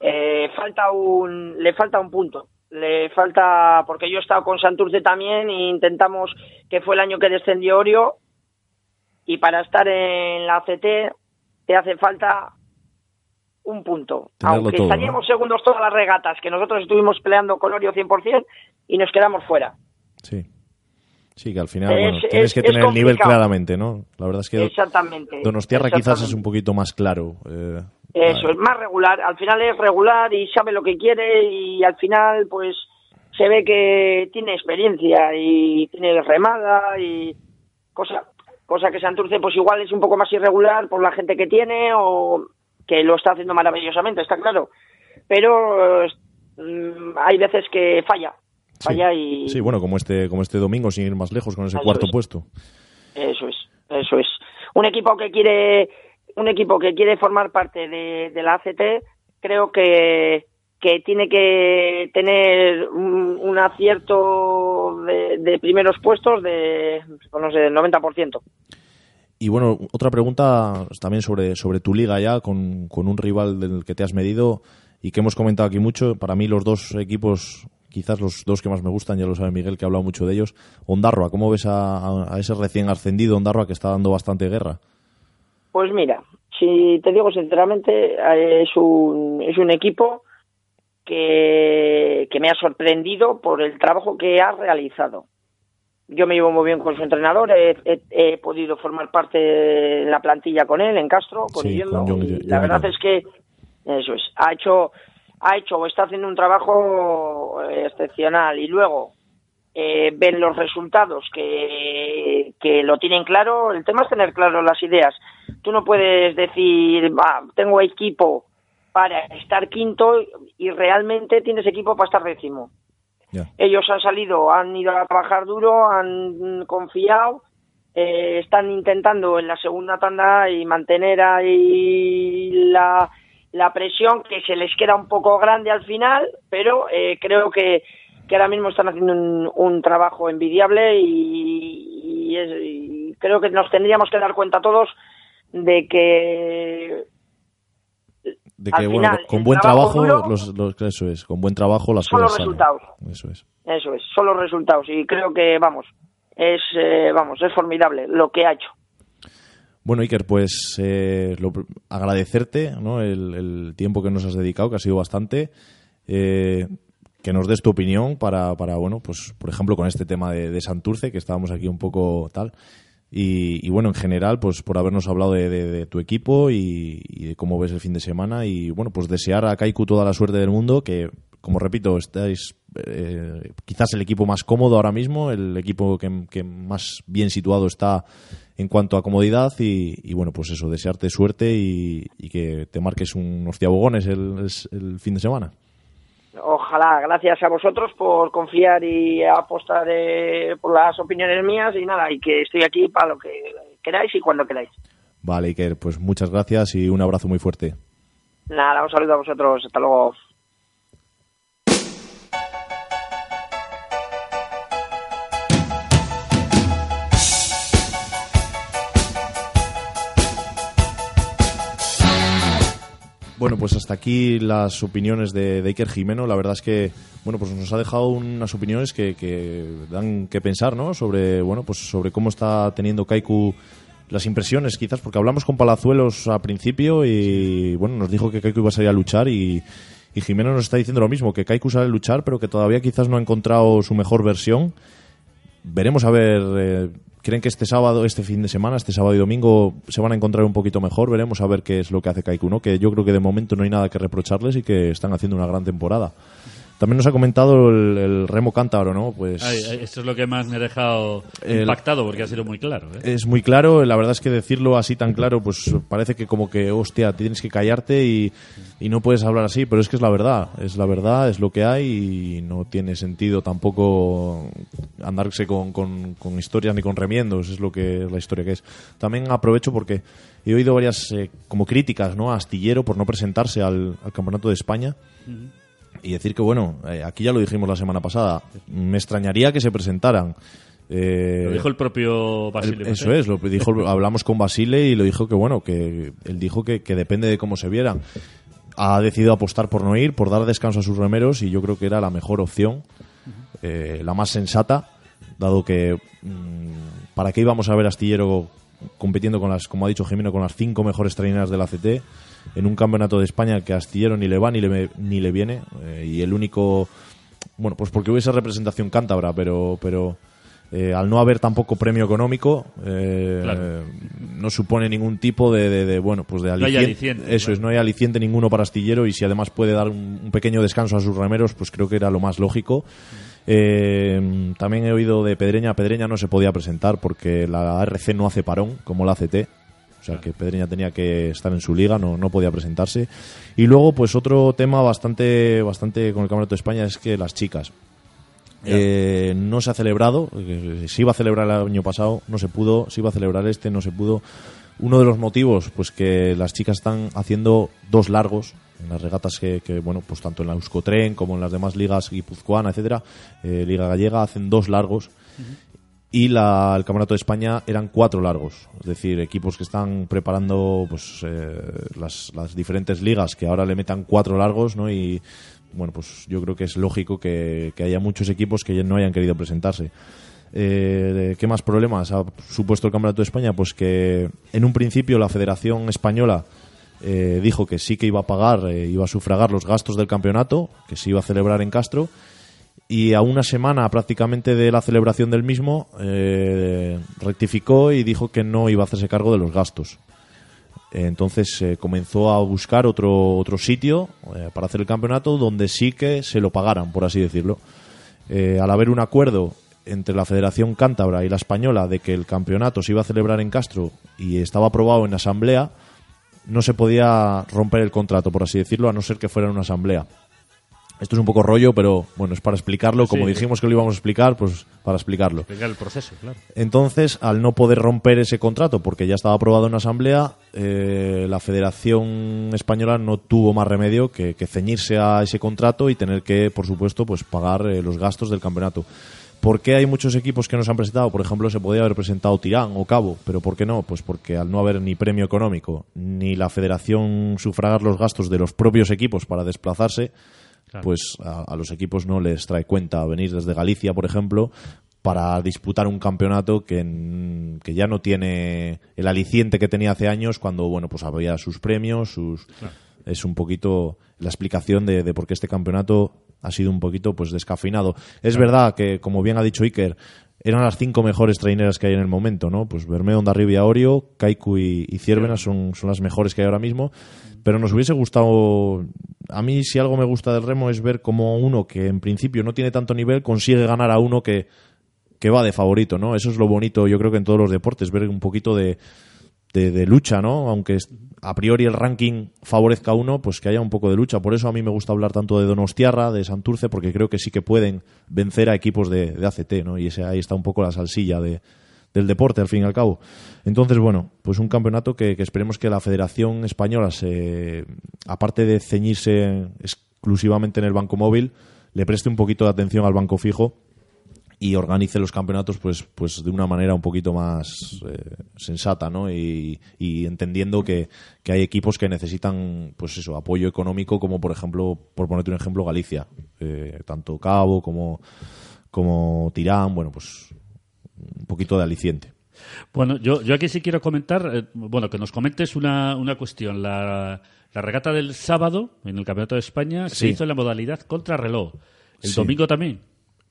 Eh, falta un, le falta un punto. Le falta, porque yo he estado con Santurce también e intentamos, que fue el año que descendió Orio, y para estar en la CT te hace falta un punto. Tenerlo Aunque todo, estaríamos segundos todas las regatas, que nosotros estuvimos peleando con Orio 100% y nos quedamos fuera. Sí. Sí, que al final, Es- bueno, tienes es- que tener el nivel claramente, ¿no? La verdad es que Exactamente. Donostiarra quizás es un poquito más claro. eh, Eso, es más regular. Al final es regular y sabe lo que quiere y al final pues se ve que tiene experiencia y tiene remada y cosa cosa que Santurce pues igual es un poco más irregular por la gente que tiene o que lo está haciendo maravillosamente, está claro. Pero mm, hay veces que falla, falla y Sí, bueno, como este, como este domingo, sin ir más lejos, con ese Eso cuarto es. puesto. Eso es, eso es. Un equipo que quiere, un equipo que quiere formar parte de, de la ACT, creo que, que tiene que tener un, un acierto de, de primeros puestos de, pues no sé, del 90%. Y bueno, otra pregunta también sobre, sobre tu liga ya, con, con un rival del que te has medido y que hemos comentado aquí mucho. Para mí los dos equipos, quizás los dos que más me gustan, ya lo sabe Miguel, que ha hablado mucho de ellos. Ondarroa, ¿cómo ves a, a- ese recién ascendido Ondarroa que está dando bastante guerra? Pues mira, si te digo sinceramente, eh, es un, es un equipo que, que me ha sorprendido por el trabajo que ha realizado. Yo me llevo muy bien con su entrenador, he, he- he podido formar parte en la plantilla con él, en Castro, con Sí, con y La verdad es que, eso es, ha hecho, ha hecho o está haciendo un trabajo eh, excepcional. Y luego, eh, ven los resultados que, que lo tienen claro. El tema es tener claro las ideas. Tú no puedes decir, "Va, tengo equipo para estar quinto y realmente tienes equipo para estar décimo. Ellos han salido, han ido a trabajar duro, han confiado, eh, están intentando en la segunda tanda y mantener ahí la, la presión que se les queda un poco grande al final, pero eh, creo que, que ahora mismo están haciendo un, un trabajo envidiable y, y es- y creo que nos tendríamos que dar cuenta todos de que De Al que, bueno, final, con buen trabajo trabajo, los, los- eso es, con buen trabajo las Son los cosas salen. resultados. Eso es. eso es, son los resultados y creo que vamos, es eh, vamos, es formidable lo que ha hecho. Bueno, Iker, pues eh, lo- agradecerte ¿no? el, el tiempo que nos has dedicado, que ha sido bastante. eh, que nos des tu opinión para, para, bueno, pues por ejemplo con este tema de, de Santurce, que estábamos aquí un poco tal. Y, y, bueno, en general, pues por habernos hablado de, tu equipo y, de cómo ves el fin de semana. Y bueno, pues desear a Kaiku toda la suerte del mundo, que como repito, estáis eh, quizás el equipo más cómodo ahora mismo, el equipo que, más bien situado está en cuanto a comodidad. Y, bueno, pues eso, desearte suerte y, y que te marques unos tiabogones el, el fin de semana. Ojalá, gracias a vosotros por confiar y apostar eh, por las opiniones mías y nada, y que estoy aquí para lo que queráis y cuando queráis. Vale, Iker, pues muchas gracias y un abrazo muy fuerte. Nada, un saludo a vosotros, hasta luego. Bueno, pues hasta aquí las opiniones de, de Jimeno. La verdad es que, bueno, pues nos ha dejado unas opiniones que, que dan que pensar, ¿no? Sobre, bueno, pues sobre cómo está teniendo Kaiku las impresiones, quizás, porque hablamos con Palazuelos al principio y, bueno, nos dijo que Kaiku iba a salir a luchar y, y Jimeno nos está diciendo lo mismo, que Kaiku sale a luchar, pero que todavía quizás no ha encontrado su mejor versión. Veremos a ver. eh, ¿Creen que este sábado, este fin de semana, este sábado y domingo, se van a encontrar un poquito mejor? Veremos a ver qué es lo que hace Kaiku, ¿no? Que yo creo que de momento no hay nada que reprocharles y que están haciendo una gran temporada. También nos ha comentado el, el Remo Cántabro, ¿no? Pues Ay, ay, esto es lo que más me ha dejado El- impactado porque ha sido muy claro. ¿eh? es muy claro. La verdad es que decirlo así tan claro, pues parece que como que, hostia, tienes que callarte y, y no puedes hablar así, pero es que es la verdad. Es la verdad, es lo que hay y no tiene sentido tampoco andarse con, con- con historias ni con remiendos. Es lo que es la historia que es. También aprovecho porque he oído varias eh, como críticas, ¿no? A Astillero por no presentarse al, al Campeonato de España. Y decir que, bueno, eh, aquí ya lo dijimos la semana pasada, me extrañaría que se presentaran. Eh, Lo dijo el propio el- Basilio. eso es, lo dijo, hablamos con Basile y lo dijo que bueno, que él dijo que, que depende de cómo se vieran. Ha decidido apostar por no ir, por dar descanso a sus remeros y yo creo que era la mejor opción, eh, la más sensata, dado que mm, para qué íbamos a ver a Astillero compitiendo con las, como ha dicho Jimeno, con las cinco mejores traineras del ACT en un campeonato de España que a Astillero ni le va ni le, ni le viene eh, y el único bueno, pues porque hubiese representación cántabra, pero, pero eh, al no haber tampoco premio económico, eh, Claro. no supone ningún tipo de, de- de, bueno, pues de hay aliciente. aliciente, Eso es, no hay aliciente ninguno para astillero y si además puede dar un, un pequeño descanso a sus remeros, pues creo que era lo más lógico. Eh, también he oído de Pedreña, Pedreña no se podía presentar porque la ARC no hace parón, como la ACT. O sea que Pedreña tenía que estar en su liga, no, no podía presentarse. Y luego, pues otro tema bastante, bastante con el Campeonato de España es que las chicas. Eh, no se ha celebrado, eh, se iba a celebrar el año pasado, no se pudo, se iba a celebrar este, no se pudo. Uno de los motivos, pues que las chicas están haciendo dos largos en las regatas que, que, bueno, pues tanto en la Euskotren como en las demás ligas guipuzcoana, etcétera, eh, Liga Gallega, hacen dos largos y la, el Campeonato de España eran cuatro largos. Es decir, equipos que están preparando pues, eh, las, las diferentes ligas que ahora le metan cuatro largos, ¿no? Y bueno, pues yo creo que es lógico que, haya muchos equipos que no hayan querido presentarse. Eh, ¿Qué más problemas ha supuesto el Campeonato de España? Pues que en un principio la Federación Española eh, dijo que sí que iba a pagar, eh, iba a sufragar los gastos del campeonato, que se iba a celebrar en Castro, y a una semana prácticamente de la celebración del mismo eh, rectificó y dijo que no iba a hacerse cargo de los gastos. Entonces eh, comenzó a buscar otro, otro sitio eh, para hacer el campeonato donde sí que se lo pagaran, por así decirlo. Al haber un acuerdo entre la Federación Cántabra y la Española de que el campeonato se iba a celebrar en Castro y estaba aprobado en asamblea, no se podía romper el contrato, por así decirlo, a no ser que fuera en una asamblea. Esto es un poco rollo, pero bueno, es para explicarlo. Como Sí. dijimos que lo íbamos a explicar, pues para explicarlo. Explicar el proceso, claro. Entonces, al no poder romper ese contrato, porque ya estaba aprobado en asamblea, eh, la Federación Española no tuvo más remedio que, que ceñirse a ese contrato y tener que, por supuesto, pues pagar eh, los gastos del campeonato. ¿Por qué hay muchos equipos que no se han presentado? Por ejemplo, se podía haber presentado Tirán o Cabo, pero ¿por qué no? Pues porque al no haber ni premio económico, ni la Federación sufragar los gastos de los propios equipos para desplazarse, pues a, a los equipos no les trae cuenta venir desde Galicia, por ejemplo, para disputar un campeonato que, que ya no tiene el aliciente que tenía hace años cuando bueno pues había sus premios, sus es un poquito la explicación de, de por qué este campeonato ha sido un poquito pues descafeinado. Es verdad que como bien ha dicho Iker eran las cinco mejores traineras que hay en el momento, ¿no? Pues Bermeo, Ondarribia, Orio, Kaiku y, y Ciervena son, son las mejores que hay ahora mismo. Pero nos hubiese gustado. A mí, si algo me gusta del remo, es ver cómo uno que en principio no tiene tanto nivel consigue ganar a uno que, que va de favorito, ¿no? Eso es lo bonito, yo creo que en todos los deportes, ver un poquito de, de, lucha, ¿no? Aunque a priori el ranking favorezca a uno, pues que haya un poco de lucha. Por eso a mí me gusta hablar tanto de Donostiarra, de Santurce, porque creo que sí que pueden vencer a equipos de, de ACT, ¿no? Y ese, ahí está un poco la salsilla de, del deporte, al fin y al cabo. Entonces, bueno, pues un campeonato que, esperemos que la Federación Española, se, aparte de ceñirse exclusivamente en el banco móvil, le preste un poquito de atención al banco fijo y organice los campeonatos pues pues de una manera un poquito más eh, sensata no y, entendiendo que, que hay equipos que necesitan pues eso apoyo económico como por ejemplo por ponerte un ejemplo Galicia Eh, tanto Cabo como como Tirán bueno pues un poquito de aliciente Bueno, yo, yo aquí sí quiero comentar, eh, bueno, que nos comentes una, una cuestión. La, la regata del sábado en el Campeonato de España se hizo en la modalidad contrarreloj. ¿El Sí. domingo también?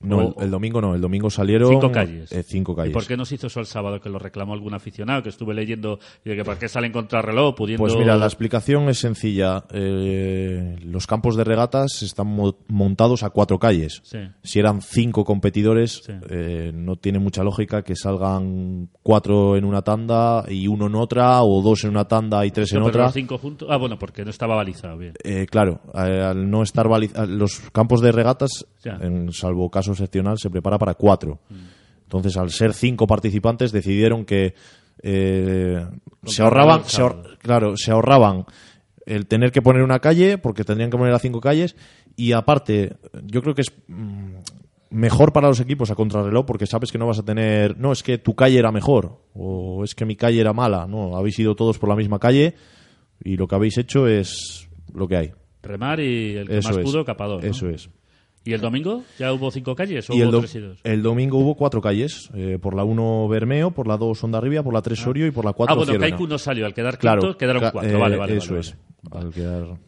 No el, el domingo no el domingo salieron Cinco calles. eh, cinco calles ¿Y por qué no se hizo eso el sábado? Que lo reclamó algún aficionado, que estuve leyendo, y de que por qué salen contrarreloj pudiendo... Pues mira, la explicación es sencilla. Eh, los campos de regatas están mo- montados a cuatro calles. Sí. Si eran cinco competidores, Sí. eh, no tiene mucha lógica que salgan cuatro en una tanda y uno en otra, o dos en una tanda y tres No, en pero otra. los cinco juntos... Ah, bueno, porque no estaba balizado, bien. Eh, claro, al no estar baliz- a- los campos de regatas, en salvo caso excepcional, se prepara para cuatro. Entonces, al ser cinco participantes, decidieron que eh, se ahorraban, se ahor- claro, se ahorraban el tener que poner una calle, porque tendrían que poner a cinco calles, y aparte, yo creo que es mm, mejor para los equipos a contrarreloj, porque sabes que no vas a tener, no, es que tu calle era mejor, o es que mi calle era mala, no, habéis ido todos por la misma calle, y lo que habéis hecho es lo que hay. Remar y el que Eso más es. pudo, capador. ¿no? Eso es. ¿Y el domingo? ¿Ya hubo cinco calles o Y el, hubo do- tres y dos? el domingo hubo cuatro calles. eh, por la 1 Bermeo, por la 2 Ondarribia, por la 3 Sorio y por la 4 Ah, bueno, Ciervena. Kaiku no salió. Al quedar Claro, quinto, quedaron ca- cuatro. eh, vale, vale. Eso vale, es. vale. Quedar-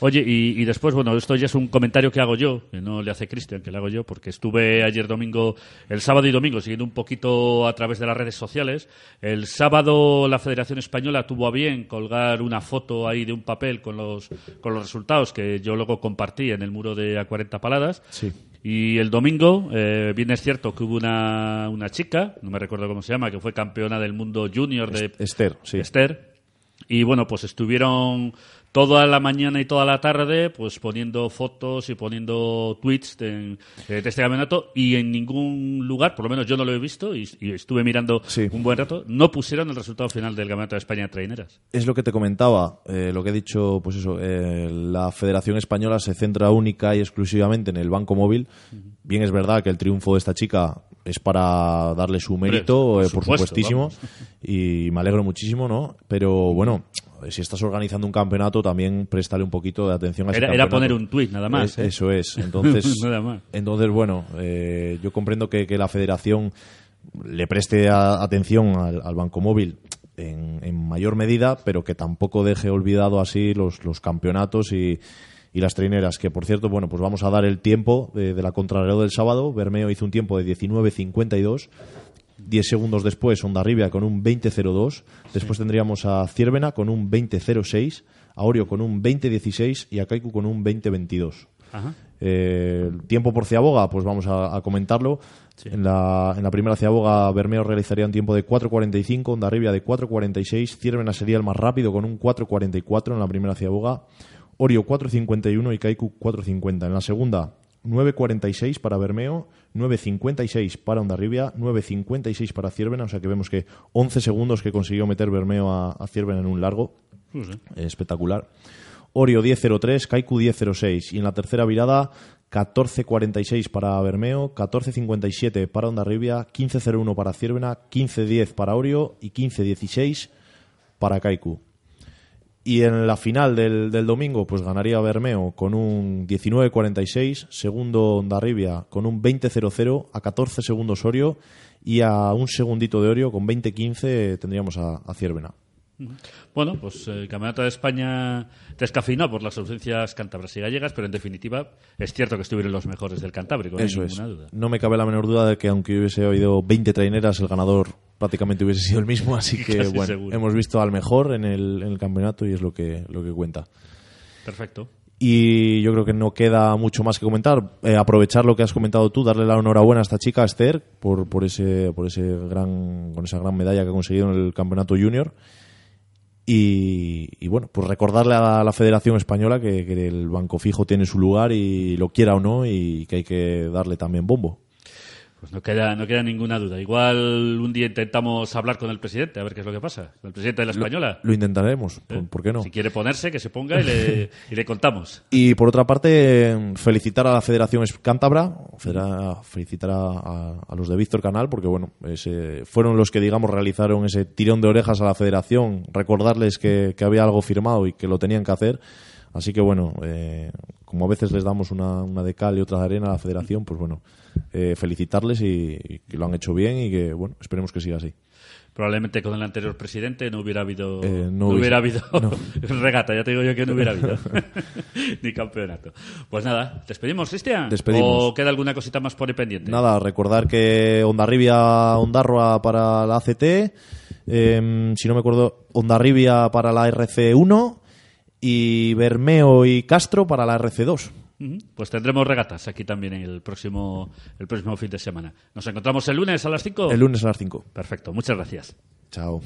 Oye, y, y después, bueno, esto ya es un comentario que hago yo, que no le hace Cristian, que le hago yo, porque estuve ayer domingo, el sábado y domingo, siguiendo un poquito a través de las redes sociales. El sábado la Federación Española tuvo a bien colgar una foto ahí de un papel con los, con los resultados que yo luego compartí en el muro de A40 Paladas. Sí. Y el domingo, eh, bien es cierto que hubo una, una chica, no me recuerdo cómo se llama, que fue campeona del mundo junior de Esther, sí. Esther. Y bueno, pues estuvieron toda la mañana y toda la tarde pues poniendo fotos y poniendo tweets de, de este campeonato y en ningún lugar, por lo menos yo no lo he visto y, y estuve mirando Sí. un buen rato, no pusieron el resultado final del campeonato de España de traineras. Es lo que te comentaba, eh, lo que he dicho, pues eso, eh, la Federación Española se centra única y exclusivamente en el Banco Móvil. Bien es verdad que el triunfo de esta chica es para darle su mérito, por eh, por supuesto, supuestísimo, vamos. y me alegro muchísimo, ¿no? Pero bueno, si estás organizando un campeonato, también préstale un poquito de atención a ese Era, era poner un tuit nada más. Es- ¿eh? Eso es. Entonces, Nada más. entonces bueno, eh, yo comprendo que, que la federación le preste a- atención al, al Banco Móvil en, en mayor medida, pero que tampoco deje olvidado así los, los campeonatos y, y las traineras. Que por cierto, bueno, pues vamos a dar el tiempo de, de la contrarreloj del sábado. Bermeo hizo un tiempo de 19.52. 10 segundos después, Ondarribia con un 20.02. Después tendríamos a Ciervena con un 20.06. A Orio con un 20.16 y a Kaiku con un 20.22. Ajá. Eh, tiempo por Ciaboga, pues vamos a, a comentarlo. En, la, en la primera Ciaboga, Bermeo realizaría un tiempo de 4.45, Ondarribia de 4.46, Ciervena sería el más rápido con un 4.44 en la primera Ciaboga, Orio 4.51 y Kaiku 4.50. En la segunda, 9.46 para Bermeo, 9.56 para Ondarribia, 9.56 para Ciervena, o sea que vemos que 11 segundos que consiguió meter Bermeo a, a Ciervena en un largo. Espectacular. Orio 10.03, Kaiku 10.06. Y en la tercera virada, 14.46 para Bermeo, 14.57 para Ondarribia, 15.01 para Ciervena, 15.10 para Orio y 15.16 para Kaiku. Y en la final del, del domingo, pues ganaría Bermeo con un 19.46, segundo Ondarribia con un 20.00, a 14 segundos Orio y a un segundito de Orio con 20.15 tendríamos a, a Ciervena. Bueno, pues el Campeonato de España descafeinado por las ausencias cántabras y gallegas, pero en definitiva es cierto que estuvieron los mejores del Cantábrico, no hay Eso es. ninguna duda. No me cabe la menor duda de que aunque hubiese habido 20 traineras, el ganador prácticamente hubiese sido el mismo. Así que, Casi bueno, seguro. hemos visto al mejor en el, en el campeonato y es lo que, lo que cuenta. Perfecto. Y yo creo que no queda mucho más que comentar. Eh, aprovechar lo que has comentado tú, darle la enhorabuena a esta chica, a Esther, por, por ese, por ese gran, con esa gran medalla que ha conseguido en el campeonato junior. Y, y bueno, pues recordarle a la, Federación Española que, que el Banco Fijo tiene su lugar y lo quiera o no y que hay que darle también bombo. Pues no queda, no queda ninguna duda. Igual un día intentamos hablar con el presidente, a ver qué es lo que pasa. Con el presidente de la Española. Lo intentaremos, ¿por, por qué no? Si quiere ponerse, que se ponga y le, y le contamos. Y por otra parte, felicitar a la Federación Cántabra, felicitar a, a- a los de Víctor Canal, porque bueno, ese- fueron los que, digamos, realizaron ese tirón de orejas a la Federación, recordarles que, que había algo firmado y que lo tenían que hacer. Así que bueno, eh, como a veces les damos una, una de cal y otra de arena a la Federación, pues bueno, eh, felicitarles y, y que lo han hecho bien y que, bueno, esperemos que siga así. Probablemente con el anterior presidente no hubiera habido, Eh, no no hubiera habido regata, ya te digo yo que no hubiera habido ni campeonato. Pues nada, ¿despedimos, Cristian? Despedimos. ¿O queda alguna cosita más por ahí pendiente? Nada, recordar que Ondarribia, Ondarroa para la ACT, em, si no me acuerdo, Ondarribia para la RC1 y Bermeo y Castro para la RC2. Pues tendremos regatas aquí también el próximo, el próximo fin de semana. Nos encontramos el lunes a las 5. El lunes a las 5. Perfecto, muchas gracias. Chao.